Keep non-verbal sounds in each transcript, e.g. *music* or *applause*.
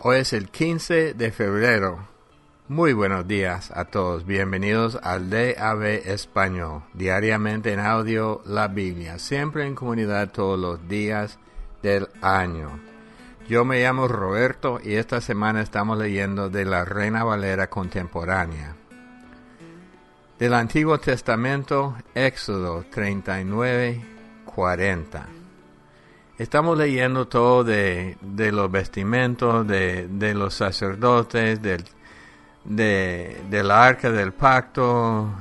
Hoy es el 15 de febrero. Muy buenos días a todos. Bienvenidos al DAB Español. Diariamente en audio la Biblia. Siempre en comunidad todos los días del año. Yo me llamo Roberto y esta semana estamos leyendo de la Reina Valera contemporánea. Del Antiguo Testamento, Éxodo 39, 40. Estamos leyendo todo de, los vestimentos, de, los sacerdotes, del, de, arca del pacto,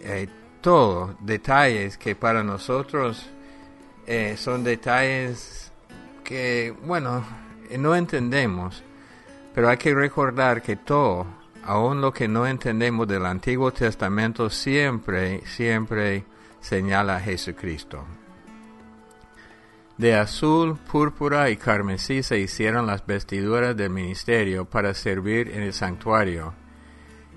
eh, todo, detalles que para nosotros eh, son detalles que, bueno, no entendemos, pero hay que recordar que todo, aun lo que no entendemos del Antiguo Testamento, siempre, siempre señala a Jesucristo. De azul, púrpura y carmesí se hicieron las vestiduras del ministerio para servir en el santuario.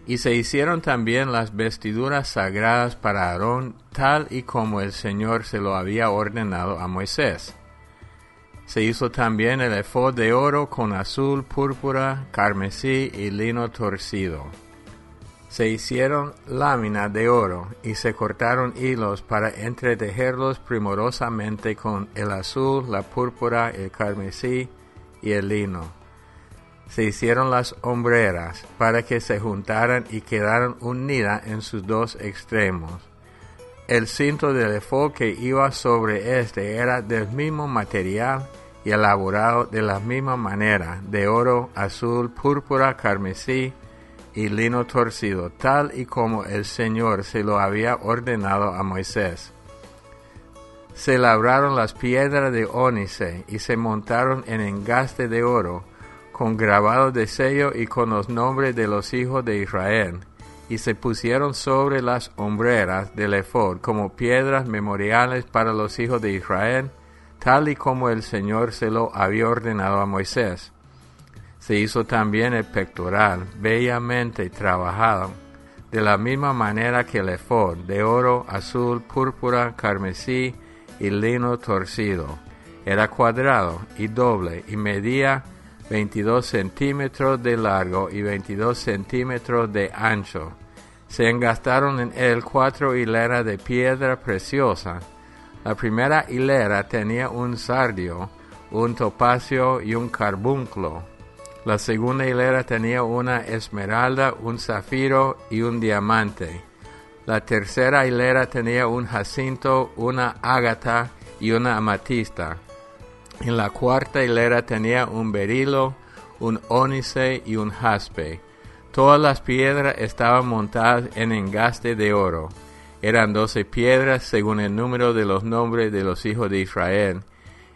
Y se hicieron también las vestiduras sagradas para Aarón, tal y como el Señor se lo había ordenado a Moisés. Se hizo también el efod de oro con azul, púrpura, carmesí y lino torcido se hicieron láminas de oro y se cortaron hilos para entretejerlos primorosamente con el azul, la púrpura, el carmesí y el lino. Se hicieron las hombreras para que se juntaran y quedaran unidas en sus dos extremos. El cinto de efod que iba sobre este era del mismo material y elaborado de la misma manera, de oro, azul, púrpura, carmesí, y lino torcido, tal y como el Señor se lo había ordenado a Moisés. Se labraron las piedras de ónice y se montaron en engaste de oro, con grabado de sello y con los nombres de los hijos de Israel, y se pusieron sobre las hombreras del ephod como piedras memoriales para los hijos de Israel, tal y como el Señor se lo había ordenado a Moisés. Se hizo también el pectoral, bellamente trabajado, de la misma manera que el efod, de oro, azul, púrpura, carmesí y lino torcido. Era cuadrado y doble y medía 22 centímetros de largo y 22 centímetros de ancho. Se engastaron en él cuatro hileras de piedra preciosa. La primera hilera tenía un sardio, un topacio y un carbunclo. La segunda hilera tenía una esmeralda, un zafiro y un diamante. La tercera hilera tenía un jacinto, una ágata y una amatista. En la cuarta hilera tenía un berilo, un ónice y un jaspe. Todas las piedras estaban montadas en engaste de oro. Eran doce piedras según el número de los nombres de los hijos de Israel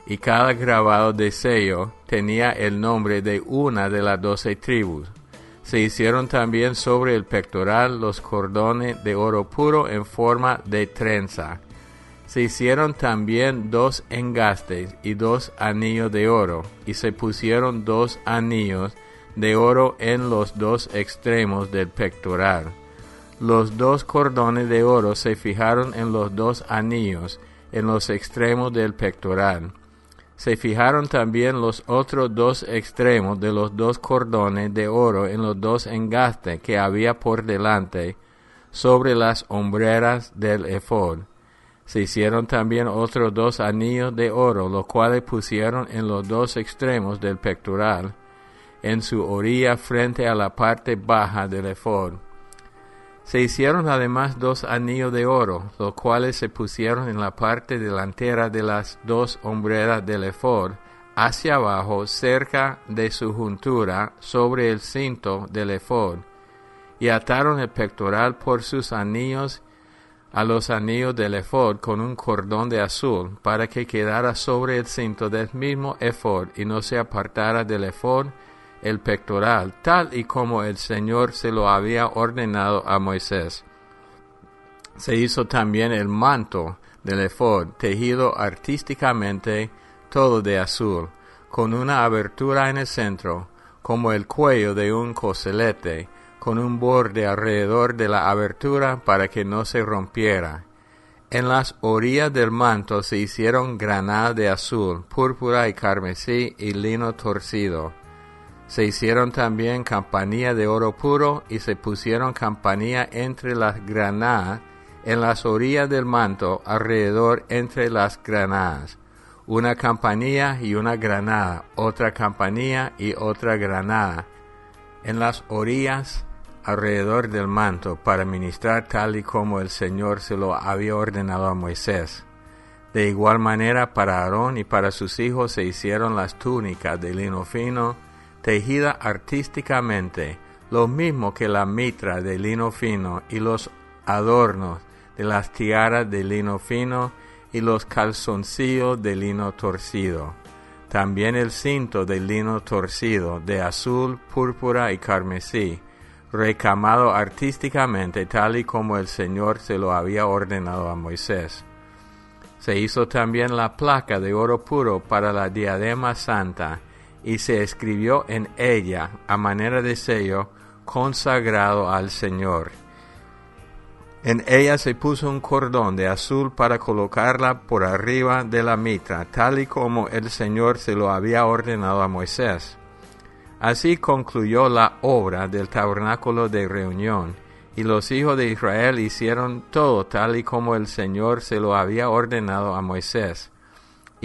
y cada grabado de sello tenía el nombre de una de las doce tribus. Se hicieron también sobre el pectoral los cordones de oro puro en forma de trenza. Se hicieron también dos engastes y dos anillos de oro, y se pusieron dos anillos de oro en los dos extremos del pectoral. Los dos cordones de oro se fijaron en los dos anillos en los extremos del pectoral se fijaron también los otros dos extremos de los dos cordones de oro en los dos engastes que había por delante sobre las hombreras del efod. Se hicieron también otros dos anillos de oro, los cuales pusieron en los dos extremos del pectoral, en su orilla frente a la parte baja del efod. Se hicieron además dos anillos de oro, los cuales se pusieron en la parte delantera de las dos hombreras del efod, hacia abajo, cerca de su juntura, sobre el cinto del efod, y ataron el pectoral por sus anillos a los anillos del efod con un cordón de azul, para que quedara sobre el cinto del mismo efod y no se apartara del el pectoral, tal y como el Señor se lo había ordenado a Moisés. Se hizo también el manto del efod, tejido artísticamente todo de azul, con una abertura en el centro, como el cuello de un coselete, con un borde alrededor de la abertura para que no se rompiera. En las orillas del manto se hicieron granadas de azul, púrpura y carmesí y lino torcido Se hicieron también campanilla de oro puro y se pusieron campanilla entre las granadas en las orillas del manto alrededor entre las granadas. Una campanilla y una granada, otra campanilla y otra granada en las orillas alrededor del manto para ministrar tal y como el Señor se lo había ordenado a Moisés. De igual manera para Aarón y para sus hijos se hicieron las túnicas de lino fino, tejida artísticamente, lo mismo que la mitra de lino fino y los adornos de las tiaras de lino fino y los calzoncillos de lino torcido. También el cinto de lino torcido de azul, púrpura y carmesí, recamado artísticamente tal y como el Señor se lo había ordenado a Moisés. Se hizo también la placa de oro puro para la diadema santa, y se escribió en ella, a manera de sello, consagrado al Señor. En ella se puso un cordón de azul para colocarla por arriba de la mitra, tal y como el Señor se lo había ordenado a Moisés. Así concluyó la obra del tabernáculo de reunión, y los hijos de Israel hicieron todo tal y como el Señor se lo había ordenado a Moisés.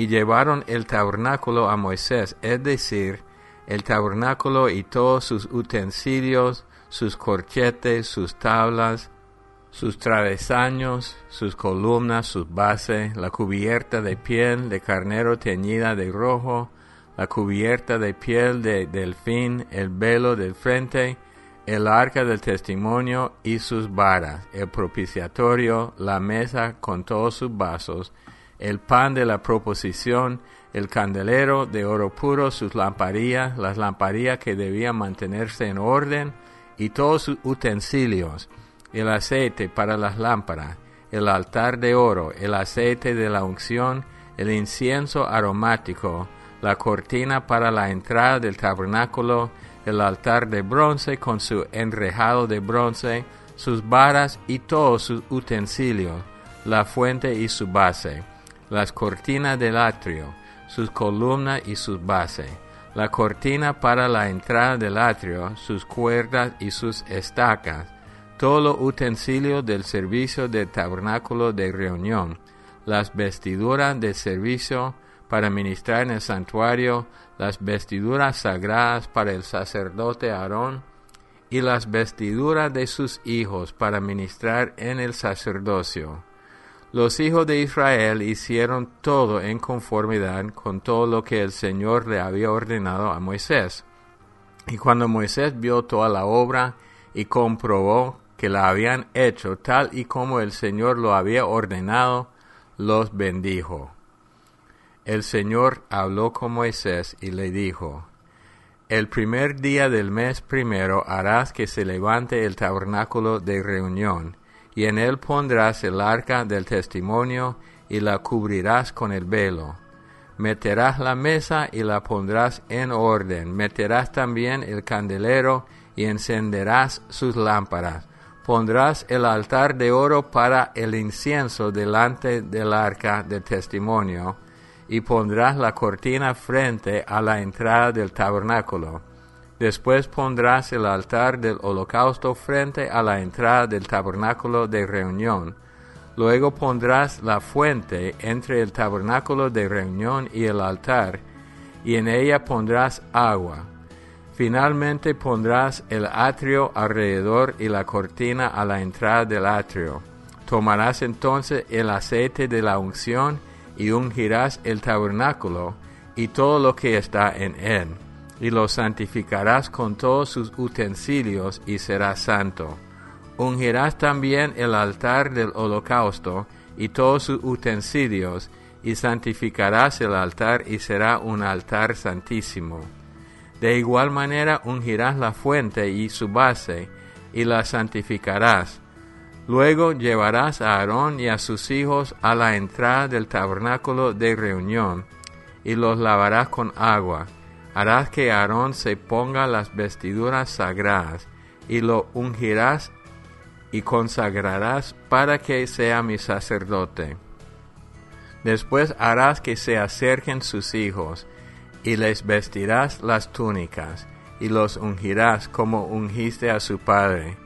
Y llevaron el tabernáculo a Moisés, es decir, el tabernáculo y todos sus utensilios, sus corchetes, sus tablas, sus travesaños, sus columnas, sus bases, la cubierta de piel de carnero teñida de rojo, la cubierta de piel de delfín, el velo del frente, el arca del testimonio y sus varas, el propiciatorio, la mesa con todos sus vasos, el pan de la proposición, el candelero de oro puro, sus lamparillas, las lamparillas que debían mantenerse en orden, y todos sus utensilios, el aceite para las lámparas, el altar de oro, el aceite de la unción, el incienso aromático, la cortina para la entrada del tabernáculo, el altar de bronce con su enrejado de bronce, sus varas y todos sus utensilios, la fuente y su base, las cortinas del atrio, sus columnas y sus bases, la cortina para la entrada del atrio, sus cuerdas y sus estacas, todos los del servicio del tabernáculo de reunión, las vestiduras de servicio, para ministrar en el santuario, las vestiduras sagradas para el sacerdote Aarón y las vestiduras de sus hijos para ministrar en el sacerdocio. Los hijos de Israel hicieron todo en conformidad con todo lo que el Señor le había ordenado a Moisés. Y cuando Moisés vio toda la obra y comprobó que la habían hecho tal y como el Señor lo había ordenado, los bendijo el Señor habló con Moisés y le dijo, El primer día del mes primero harás que se levante el tabernáculo de reunión, y en él pondrás el arca del testimonio y la cubrirás con el velo. Meterás la mesa y la pondrás en orden, meterás también el candelero y encenderás sus lámparas. Pondrás el altar de oro para el incienso delante del arca del testimonio, y pondrás la cortina frente a la entrada del tabernáculo. Después pondrás el altar del holocausto frente a la entrada del tabernáculo de reunión. Luego pondrás la fuente entre el tabernáculo de reunión y el altar, y en ella pondrás agua. Finalmente pondrás el atrio alrededor y la cortina a la entrada del atrio. Tomarás entonces el aceite de la unción y ungirás el tabernáculo y todo lo que está en él, y lo santificarás con todos sus utensilios y será santo. Ungirás también el altar del holocausto y todos sus utensilios, y santificarás el altar y será un altar santísimo. De igual manera ungirás la fuente y su base, y la santificarás, Luego llevarás a Aarón y a sus hijos a la entrada del tabernáculo de reunión, y los lavarás con agua. Harás que Aarón se ponga las vestiduras sagradas, y lo ungirás y consagrarás para que sea mi sacerdote. Después harás que se acerquen sus hijos, y les vestirás las túnicas, y los ungirás como ungiste a su padre.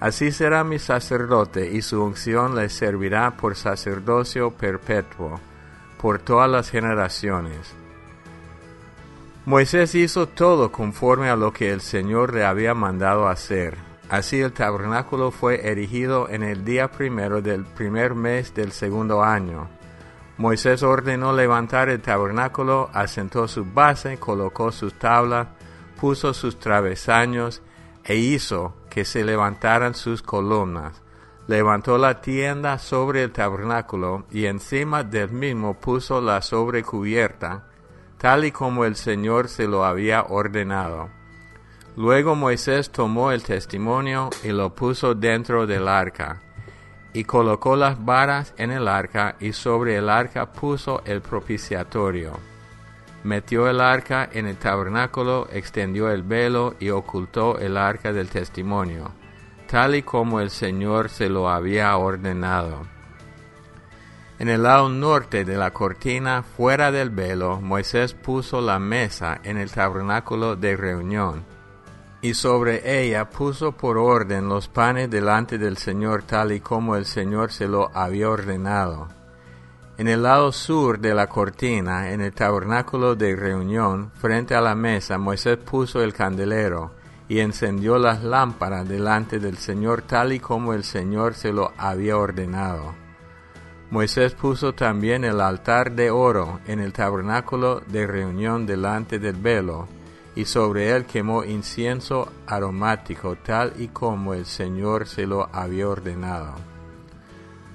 Así será mi sacerdote, y su unción le servirá por sacerdocio perpetuo, por todas las generaciones. Moisés hizo todo conforme a lo que el Señor le había mandado hacer. Así el tabernáculo fue erigido en el día primero del primer mes del segundo año. Moisés ordenó levantar el tabernáculo, asentó su base, colocó sus tablas, puso sus travesaños e hizo que se levantaran sus columnas. Levantó la tienda sobre el tabernáculo y encima del mismo puso la sobrecubierta, tal y como el Señor se lo había ordenado. Luego Moisés tomó el testimonio y lo puso dentro del arca, y colocó las varas en el arca, y sobre el arca puso el propiciatorio. Metió el arca en el tabernáculo, extendió el velo y ocultó el arca del testimonio, tal y como el Señor se lo había ordenado. En el lado norte de la cortina, fuera del velo, Moisés puso la mesa en el tabernáculo de reunión, y sobre ella puso por orden los panes delante del Señor tal y como el Señor se lo había ordenado. En el lado sur de la cortina, en el tabernáculo de reunión, frente a la mesa, Moisés puso el candelero y encendió las lámparas delante del Señor tal y como el Señor se lo había ordenado. Moisés puso también el altar de oro en el tabernáculo de reunión delante del velo, y sobre él quemó incienso aromático tal y como el Señor se lo había ordenado.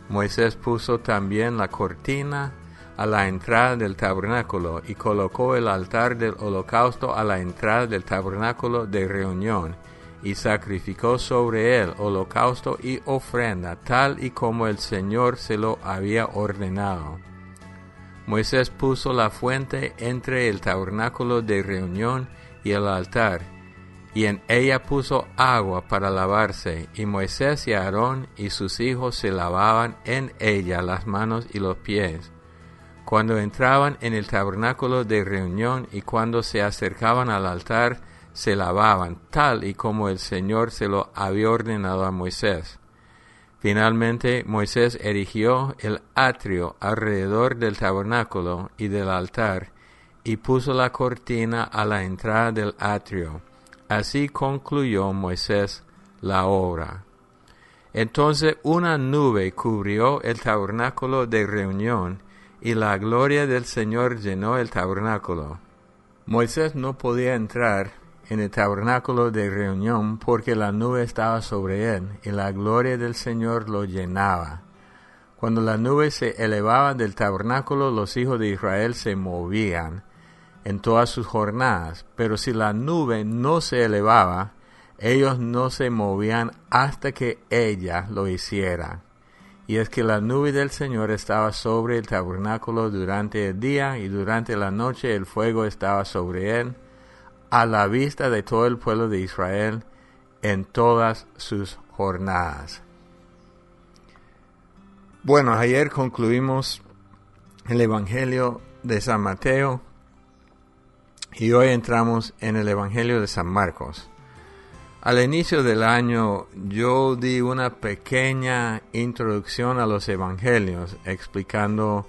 Moisés puso también la cortina a la entrada del tabernáculo y colocó el altar del holocausto a la entrada del tabernáculo de reunión y sacrificó sobre él holocausto y ofrenda, tal y como el Señor se lo había ordenado. Moisés puso la fuente entre el tabernáculo de reunión y el altar, y en ella puso agua para lavarse, y Moisés y Aarón y sus hijos se lavaban en ella las manos y los pies. Cuando entraban en el tabernáculo de reunión y cuando se acercaban al altar, se lavaban, tal y como el Señor se lo había ordenado a Moisés. Finalmente Moisés erigió el atrio alrededor del tabernáculo y del altar, y puso la cortina a la entrada del atrio. Así concluyó Moisés la obra. Entonces una nube cubrió el tabernáculo de reunión, y la gloria del Señor llenó el tabernáculo. Moisés no podía entrar en el tabernáculo de reunión porque la nube estaba sobre él y la gloria del Señor lo llenaba. Cuando la nube se elevaba del tabernáculo, los hijos de Israel se movían en todas sus jornadas, pero si la nube no se elevaba, ellos no se movían hasta que ella lo hiciera. Y es que la nube del Señor estaba sobre el tabernáculo durante el día y durante la noche el fuego estaba sobre él a la vista de todo el pueblo de Israel en todas sus jornadas. Bueno, ayer concluimos el Evangelio de San Mateo y hoy entramos en el Evangelio de San Marcos. Al inicio del año yo di una pequeña introducción a los Evangelios explicando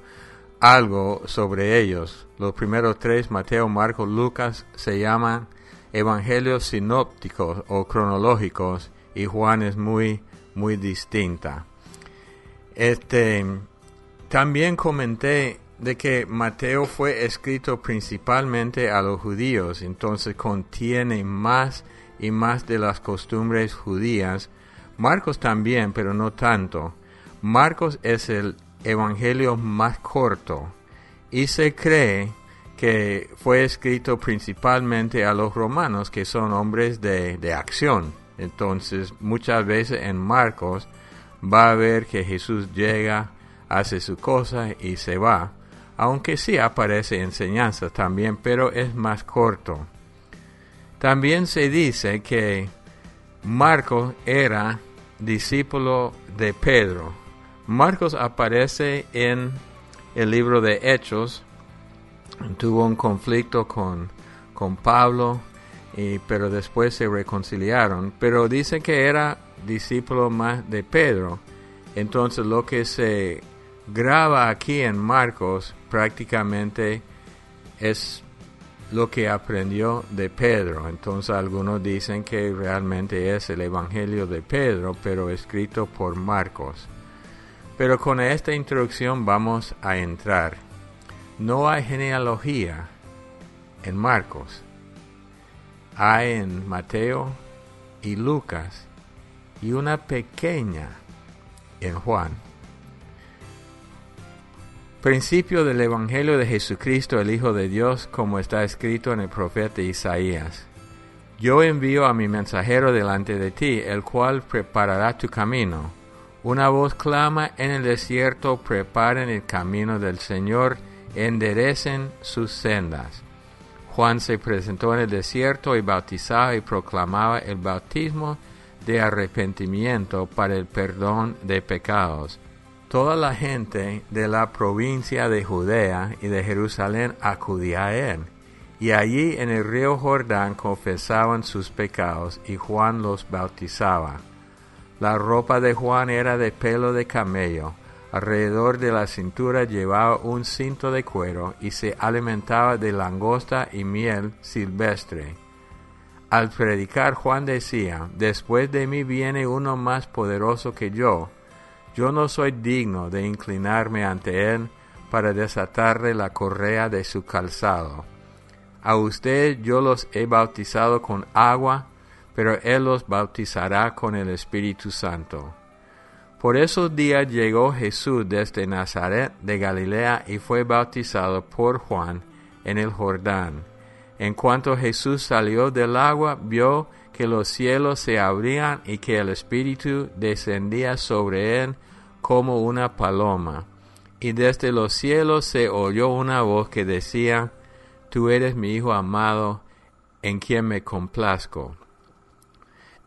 algo sobre ellos. Los primeros tres, Mateo, Marcos, Lucas, se llaman evangelios sinópticos o cronológicos y Juan es muy, muy distinta. Este, también comenté de que Mateo fue escrito principalmente a los judíos, entonces contiene más y más de las costumbres judías. Marcos también, pero no tanto. Marcos es el evangelio más corto y se cree que fue escrito principalmente a los romanos que son hombres de, de acción. Entonces muchas veces en Marcos va a ver que Jesús llega, hace su cosa y se va. Aunque sí aparece enseñanza también, pero es más corto. También se dice que Marcos era discípulo de Pedro. Marcos aparece en el libro de Hechos, tuvo un conflicto con, con Pablo y, pero después se reconciliaron. Pero dice que era discípulo más de Pedro. Entonces lo que se graba aquí en Marcos prácticamente es lo que aprendió de Pedro. Entonces algunos dicen que realmente es el Evangelio de Pedro, pero escrito por Marcos. Pero con esta introducción vamos a entrar. No hay genealogía en Marcos. Hay en Mateo y Lucas y una pequeña en Juan. Principio del Evangelio de Jesucristo, el Hijo de Dios, como está escrito en el profeta Isaías. Yo envío a mi mensajero delante de ti, el cual preparará tu camino. Una voz clama en el desierto, preparen el camino del Señor, enderecen sus sendas. Juan se presentó en el desierto y bautizaba y proclamaba el bautismo de arrepentimiento para el perdón de pecados Toda la gente de la provincia de Judea y de Jerusalén acudía a él, y allí en el río Jordán confesaban sus pecados, y Juan los bautizaba. La ropa de Juan era de pelo de camello, alrededor de la cintura llevaba un cinto de cuero, y se alimentaba de langosta y miel silvestre. Al predicar Juan decía, Después de mí viene uno más poderoso que yo, yo no soy digno de inclinarme ante él para desatarle la correa de su calzado. A usted yo los he bautizado con agua, pero él los bautizará con el Espíritu Santo. Por esos días llegó Jesús desde Nazaret de Galilea y fue bautizado por Juan en el Jordán. En cuanto Jesús salió del agua, vio que los cielos se abrían y que el Espíritu descendía sobre él como una paloma. Y desde los cielos se oyó una voz que decía, Tú eres mi Hijo amado, en quien me complazco.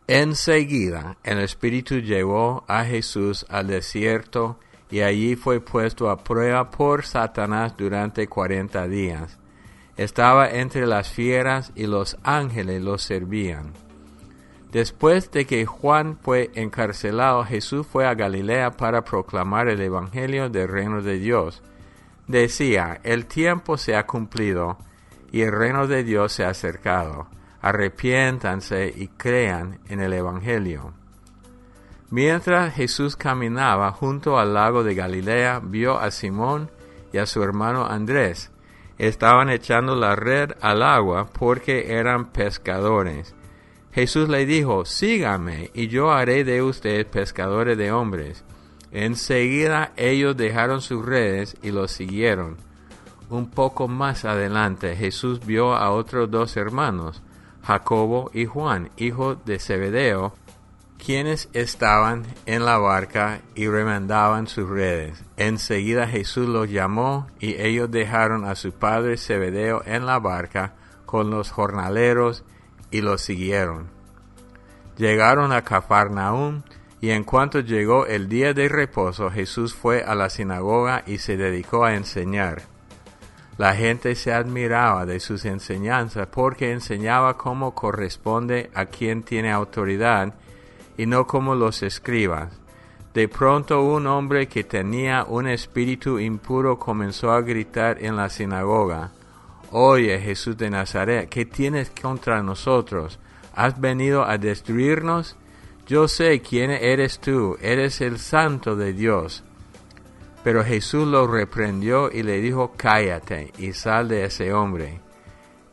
Enseguida el Espíritu llevó a Jesús al desierto y allí fue puesto a prueba por Satanás durante cuarenta días. Estaba entre las fieras y los ángeles lo servían. Después de que Juan fue encarcelado, Jesús fue a Galilea para proclamar el Evangelio del reino de Dios. Decía, el tiempo se ha cumplido y el reino de Dios se ha acercado. Arrepiéntanse y crean en el Evangelio. Mientras Jesús caminaba junto al lago de Galilea, vio a Simón y a su hermano Andrés. Estaban echando la red al agua porque eran pescadores. Jesús le dijo, sígame y yo haré de ustedes pescadores de hombres. Enseguida ellos dejaron sus redes y lo siguieron. Un poco más adelante Jesús vio a otros dos hermanos, Jacobo y Juan, hijos de Zebedeo, quienes estaban en la barca y remandaban sus redes. Enseguida Jesús los llamó y ellos dejaron a su padre Zebedeo en la barca con los jornaleros y lo siguieron. Llegaron a Cafarnaúm, y en cuanto llegó el día de reposo, Jesús fue a la sinagoga y se dedicó a enseñar. La gente se admiraba de sus enseñanzas porque enseñaba como corresponde a quien tiene autoridad y no como los escribas. De pronto un hombre que tenía un espíritu impuro comenzó a gritar en la sinagoga, Oye Jesús de Nazaret, ¿qué tienes contra nosotros? ¿Has venido a destruirnos? Yo sé quién eres tú, eres el santo de Dios. Pero Jesús lo reprendió y le dijo, cállate y sal de ese hombre.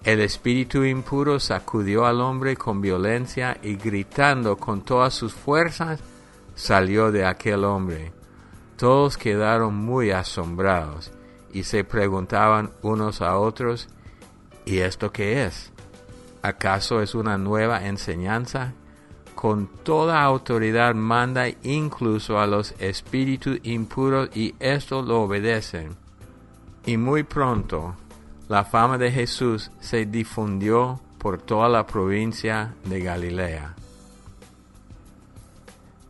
El espíritu impuro sacudió al hombre con violencia y gritando con todas sus fuerzas, salió de aquel hombre. Todos quedaron muy asombrados y se preguntaban unos a otros, ¿y esto qué es? ¿Acaso es una nueva enseñanza? Con toda autoridad manda incluso a los espíritus impuros y esto lo obedecen. Y muy pronto la fama de Jesús se difundió por toda la provincia de Galilea.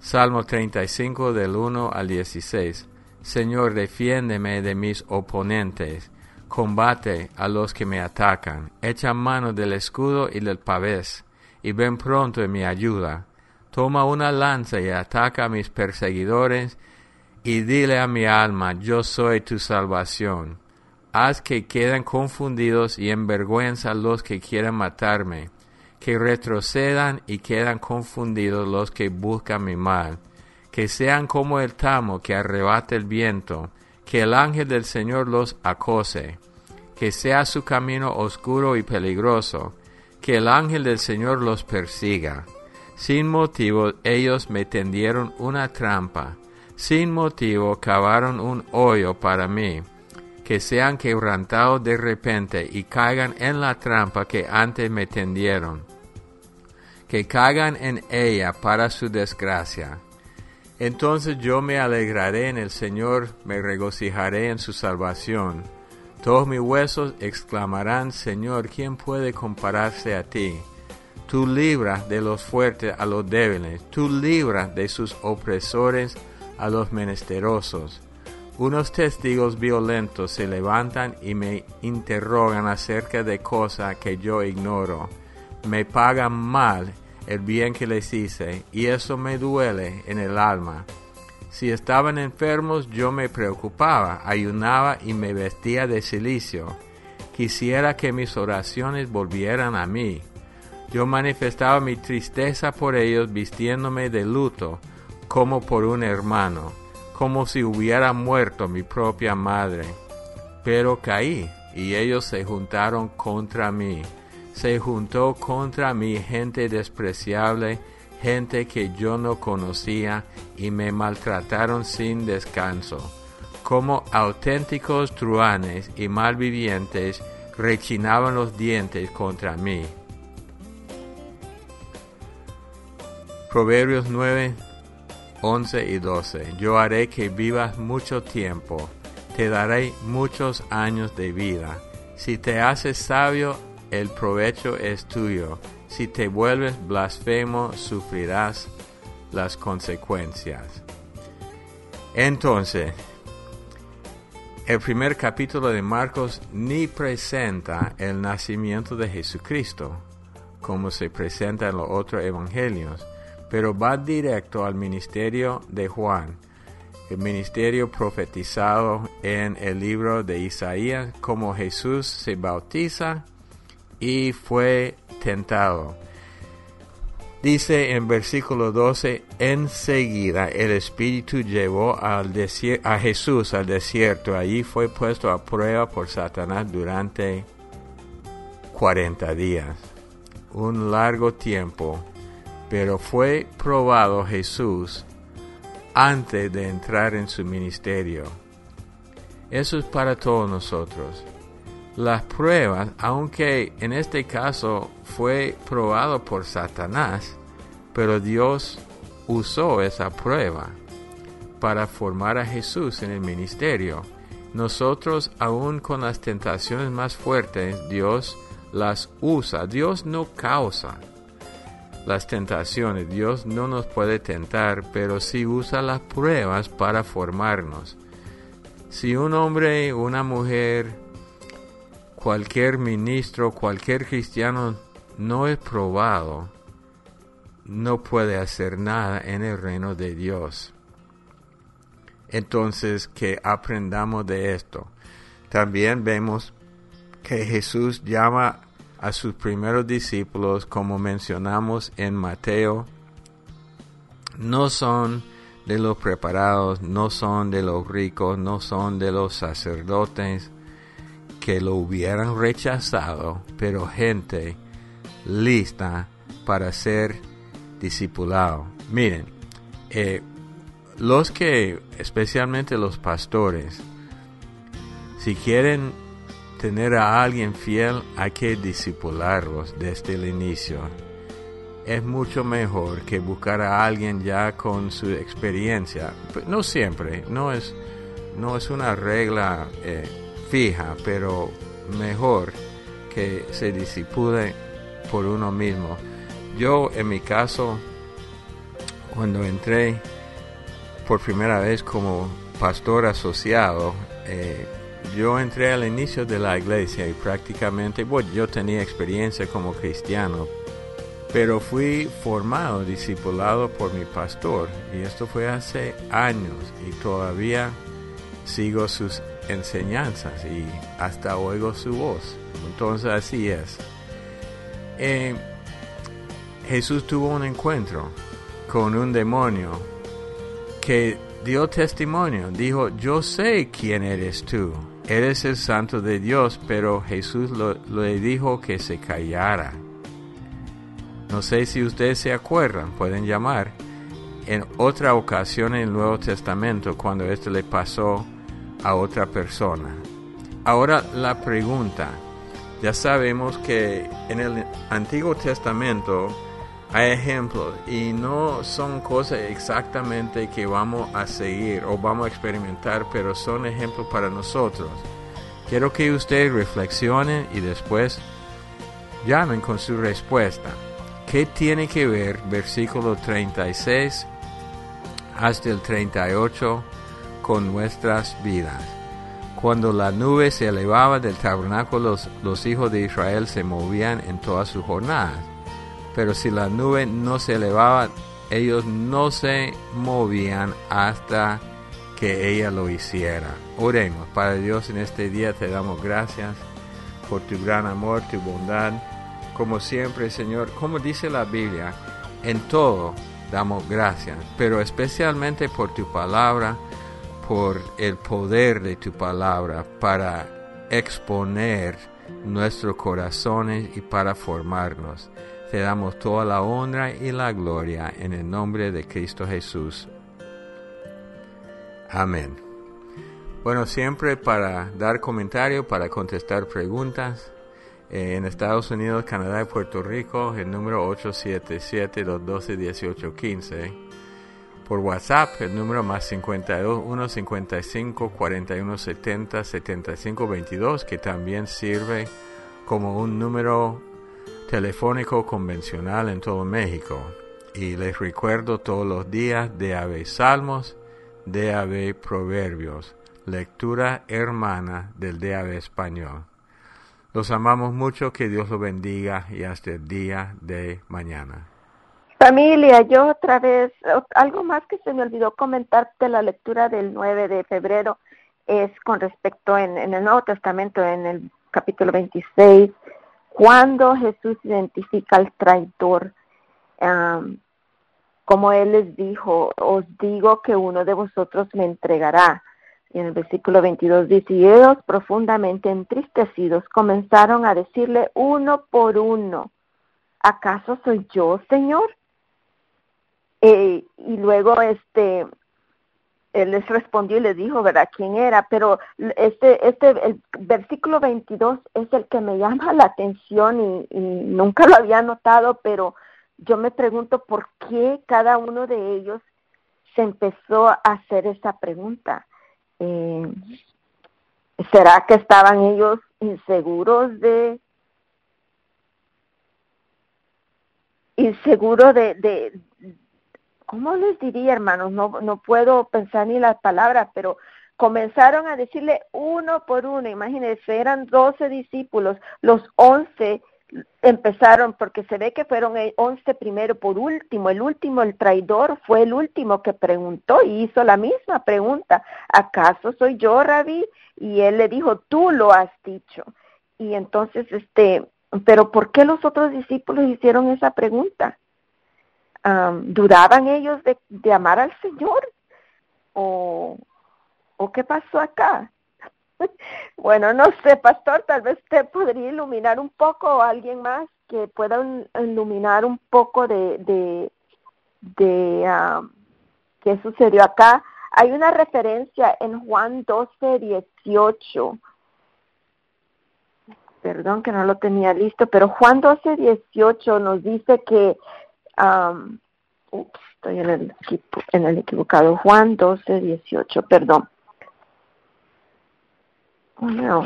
Salmo 35 del 1 al 16. Señor, defiéndeme de mis oponentes combate a los que me atacan, echa mano del escudo y del pavés, y ven pronto en mi ayuda. Toma una lanza y ataca a mis perseguidores, y dile a mi alma, yo soy tu salvación. Haz que queden confundidos y en vergüenza los que quieren matarme, que retrocedan y quedan confundidos los que buscan mi mal, que sean como el tamo que arrebata el viento, que el ángel del Señor los acose, que sea su camino oscuro y peligroso, que el ángel del Señor los persiga. Sin motivo ellos me tendieron una trampa, sin motivo cavaron un hoyo para mí, que sean quebrantados de repente y caigan en la trampa que antes me tendieron, que caigan en ella para su desgracia entonces yo me alegraré en el Señor, me regocijaré en su salvación. Todos mis huesos exclamarán, Señor, ¿quién puede compararse a ti? Tú libras de los fuertes a los débiles, tú libras de sus opresores a los menesterosos. Unos testigos violentos se levantan y me interrogan acerca de cosas que yo ignoro. Me pagan mal el bien que les hice, y eso me duele en el alma. Si estaban enfermos yo me preocupaba, ayunaba y me vestía de silicio. Quisiera que mis oraciones volvieran a mí. Yo manifestaba mi tristeza por ellos vistiéndome de luto, como por un hermano, como si hubiera muerto mi propia madre. Pero caí, y ellos se juntaron contra mí se juntó contra mí gente despreciable, gente que yo no conocía, y me maltrataron sin descanso. Como auténticos truanes y malvivientes, rechinaban los dientes contra mí. Proverbios 9, 11 y 12. Yo haré que vivas mucho tiempo, te daré muchos años de vida. Si te haces sabio, el provecho es tuyo. Si te vuelves blasfemo, sufrirás las consecuencias. Entonces, el primer capítulo de Marcos ni presenta el nacimiento de Jesucristo, como se presenta en los otros evangelios, pero va directo al ministerio de Juan, el ministerio profetizado en el libro de Isaías, como Jesús se bautiza y fue tentado. Dice en versículo 12, enseguida el Espíritu llevó al a Jesús al desierto. Allí fue puesto a prueba por Satanás durante 40 días. Un largo tiempo, pero fue probado Jesús antes de entrar en su ministerio. Eso es para todos nosotros las pruebas, aunque en este caso fue probado por Satanás, pero Dios usó esa prueba para formar a Jesús en el ministerio. Nosotros, aún con las tentaciones más fuertes, Dios las usa. Dios no causa las tentaciones. Dios no nos puede tentar, pero sí usa las pruebas para formarnos. Si un hombre, una mujer, cualquier ministro, cualquier cristiano no es probado, no puede hacer nada en el reino de Dios. Entonces, que aprendamos de esto. También vemos que Jesús llama a sus primeros discípulos, como mencionamos en Mateo, no son de los preparados, no son de los ricos, no son de los sacerdotes, que lo hubieran rechazado, pero gente lista para ser discipulado. Miren, eh, los que, especialmente los pastores, si quieren tener a alguien fiel, hay que discipularlos desde el inicio. Es mucho mejor que buscar a alguien ya con su experiencia. No siempre, no es, no es una regla. Eh, fija, pero mejor que se disipule por uno mismo. Yo en mi caso, cuando entré por primera vez como pastor asociado, eh, yo entré al inicio de la iglesia y prácticamente, bueno, yo tenía experiencia como cristiano, pero fui formado, discipulado por mi pastor y esto fue hace años y todavía sigo sus enseñanzas y hasta oigo su voz. Entonces así es. Eh, Jesús tuvo un encuentro con un demonio que dio testimonio, dijo, yo sé quién eres tú, eres el santo de Dios, pero Jesús le dijo que se callara. No sé si ustedes se acuerdan, pueden llamar. En otra ocasión en el Nuevo Testamento, cuando esto le pasó a otra persona. Ahora la pregunta, ya sabemos que en el Antiguo Testamento hay ejemplos y no son cosas exactamente que vamos a seguir o vamos a experimentar, pero son ejemplos para nosotros. Quiero que ustedes reflexionen y después llamen con su respuesta. ¿Qué tiene que ver versículo 36 hasta el 38 con nuestras vidas? Cuando la nube se elevaba del tabernáculo, los, los hijos de Israel se movían en todas sus jornadas pero si la nube no se elevaba, ellos no se movían hasta que ella lo hiciera. Oremos, Padre Dios, en este día te damos gracias por tu gran amor, tu bondad. Como siempre, Señor, como dice la Biblia, en todo damos gracias, pero especialmente por tu palabra, por el poder de tu palabra para exponer nuestros corazones y para formarnos. Te damos toda la honra y la gloria en el nombre de Cristo Jesús. Amén. Bueno, siempre para dar comentarios, para contestar preguntas, eh, en Estados Unidos, Canadá y Puerto Rico, el número 877-212-1815. Por WhatsApp, el número más 52 155 4170 7522, que también sirve como un número telefónico convencional en todo México. Y les recuerdo todos los días de Ave Salmos, de Ave Proverbios, lectura hermana del de Ave Español. Los amamos mucho, que Dios los bendiga y hasta el día de mañana. Familia, yo otra vez, algo más que se me olvidó comentarte la lectura del 9 de febrero es con respecto en, el Nuevo Testamento, en el capítulo 26, cuando Jesús identifica al traidor, como Él les dijo, os digo que uno de vosotros me entregará. Y en el versículo 22 dice, y ellos profundamente entristecidos comenzaron a decirle uno por uno, ¿acaso soy yo, Señor? Eh, y luego este él les respondió y les dijo, ¿verdad?, quién era, pero este, este, el versículo 22 es el que me llama la atención y, nunca lo había notado, pero yo me pregunto por qué cada uno de ellos se empezó a hacer esa pregunta. Eh, ¿Será que estaban ellos inseguros de, inseguros de, de, ¿cómo les diría, hermanos? No, puedo pensar ni las palabras, pero comenzaron a decirle uno por uno, imagínense, eran doce discípulos, los once empezaron, porque se ve que fueron once primero por último, el último, el traidor, fue el último que preguntó y hizo la misma pregunta, ¿acaso soy yo, Rabí? Y él le dijo, tú lo has dicho. Y entonces, este, pero ¿por qué los otros discípulos hicieron esa pregunta? ¿Dudaban ellos de, amar al Señor? ¿O, ¿O qué pasó acá? *laughs* bueno, no sé, pastor, tal vez te podría iluminar un poco o alguien más que pueda iluminar un poco de, de, de qué sucedió acá. Hay una referencia en Juan 12, 18. Perdón que no lo tenía listo, pero Juan 12, 18 nos dice que Um, ups, estoy en el, en el equivocado. Juan 12, 18, perdón. No.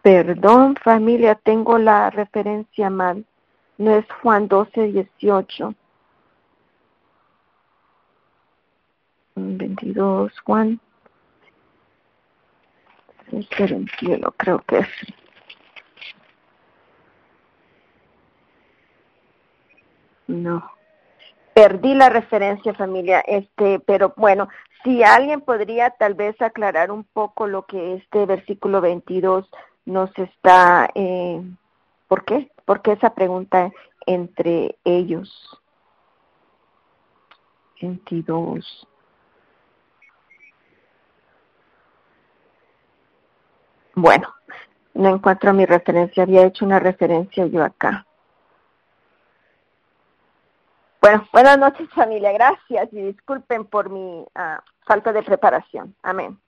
Perdón, familia, tengo la referencia mal. No es Juan 12, 18. 22, Juan. Este 21 creo que es. No. Perdí la referencia familia, este, pero bueno, si alguien podría tal vez aclarar un poco lo que este versículo 22 nos está, eh, ¿por qué? ¿Por qué esa pregunta entre ellos? 22. Bueno, no encuentro mi referencia, había hecho una referencia yo acá. Bueno, buenas noches familia, gracias y disculpen por mi uh, falta de preparación. Amén.